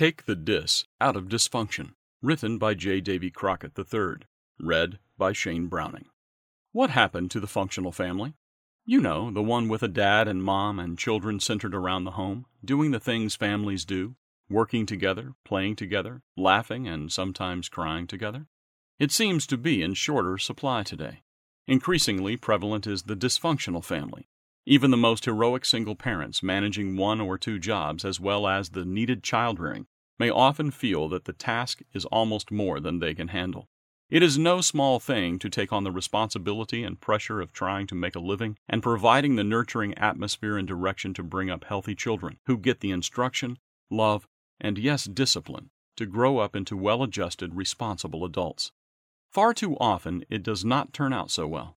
Take the Dis Out of Dysfunction, written by J. Davy Crockett III, read by Shane Browning. What happened to the functional family? You know, the one with a dad and mom and children centered around the home, doing the things families do, working together, playing together, laughing, and sometimes crying together. It seems to be in shorter supply today. Increasingly prevalent is the dysfunctional family, even the most heroic single parents managing one or two jobs as well as the needed child rearing may often feel that the task is almost more than they can handle. It is no small thing to take on the responsibility and pressure of trying to make a living and providing the nurturing atmosphere and direction to bring up healthy children who get the instruction, love, and yes, discipline to grow up into well adjusted, responsible adults. Far too often, it does not turn out so well.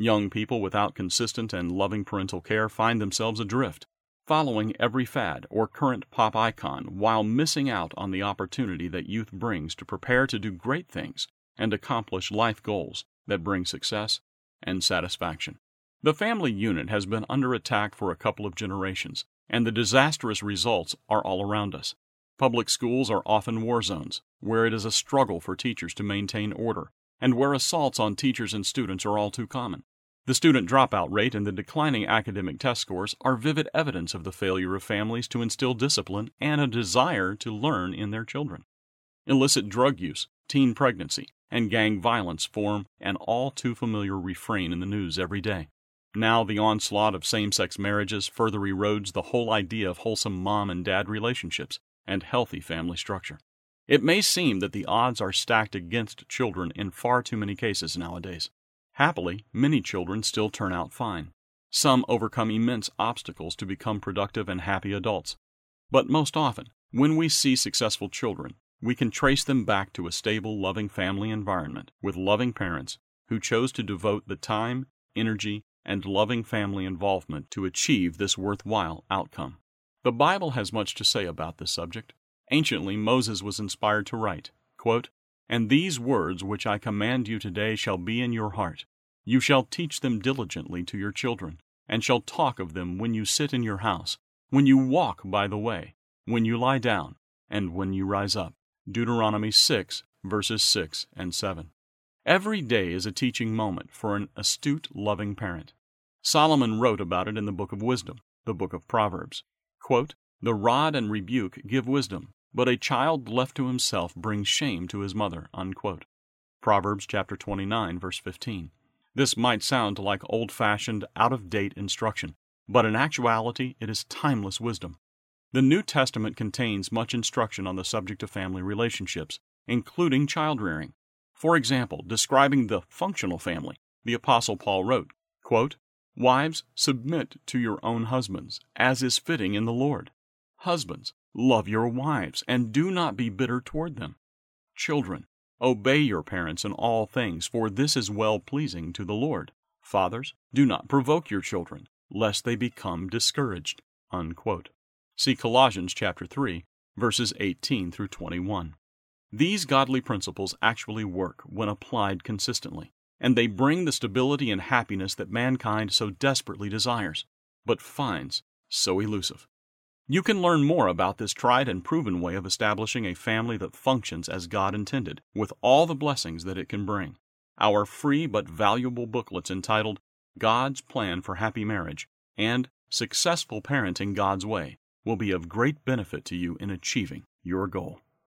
Young people without consistent and loving parental care find themselves adrift, following every fad or current pop icon while missing out on the opportunity that youth brings to prepare to do great things and accomplish life goals that bring success and satisfaction. The family unit has been under attack for a couple of generations, and the disastrous results are all around us. Public schools are often war zones, where it is a struggle for teachers to maintain order and where assaults on teachers and students are all too common. The student dropout rate and the declining academic test scores are vivid evidence of the failure of families to instill discipline and a desire to learn in their children. Illicit drug use, teen pregnancy, and gang violence form an all too familiar refrain in the news every day. Now, the onslaught of same sex marriages further erodes the whole idea of wholesome mom and dad relationships and healthy family structure. It may seem that the odds are stacked against children in far too many cases nowadays. Happily, many children still turn out fine. Some overcome immense obstacles to become productive and happy adults. But most often, when we see successful children, we can trace them back to a stable, loving family environment with loving parents who chose to devote the time, energy, and loving family involvement to achieve this worthwhile outcome. The Bible has much to say about this subject. Anciently, Moses was inspired to write, quote, And these words which I command you today shall be in your heart. You shall teach them diligently to your children, and shall talk of them when you sit in your house, when you walk by the way, when you lie down, and when you rise up. Deuteronomy 6, verses 6 and 7. Every day is a teaching moment for an astute, loving parent. Solomon wrote about it in the book of Wisdom, the book of Proverbs. Quote, the rod and rebuke give wisdom, but a child left to himself brings shame to his mother. Unquote. Proverbs chapter 29 verse 15. This might sound like old-fashioned, out-of-date instruction, but in actuality it is timeless wisdom. The New Testament contains much instruction on the subject of family relationships, including child rearing. For example, describing the functional family, the apostle Paul wrote, quote, "Wives, submit to your own husbands, as is fitting in the Lord. Husbands, love your wives, and do not be bitter toward them. Children, obey your parents in all things, for this is well pleasing to the Lord. Fathers, do not provoke your children, lest they become discouraged. Unquote. See Colossians chapter 3, verses 18 through 21. These godly principles actually work when applied consistently, and they bring the stability and happiness that mankind so desperately desires, but finds so elusive. You can learn more about this tried and proven way of establishing a family that functions as God intended, with all the blessings that it can bring. Our free but valuable booklets entitled God's Plan for Happy Marriage and Successful Parenting God's Way will be of great benefit to you in achieving your goal.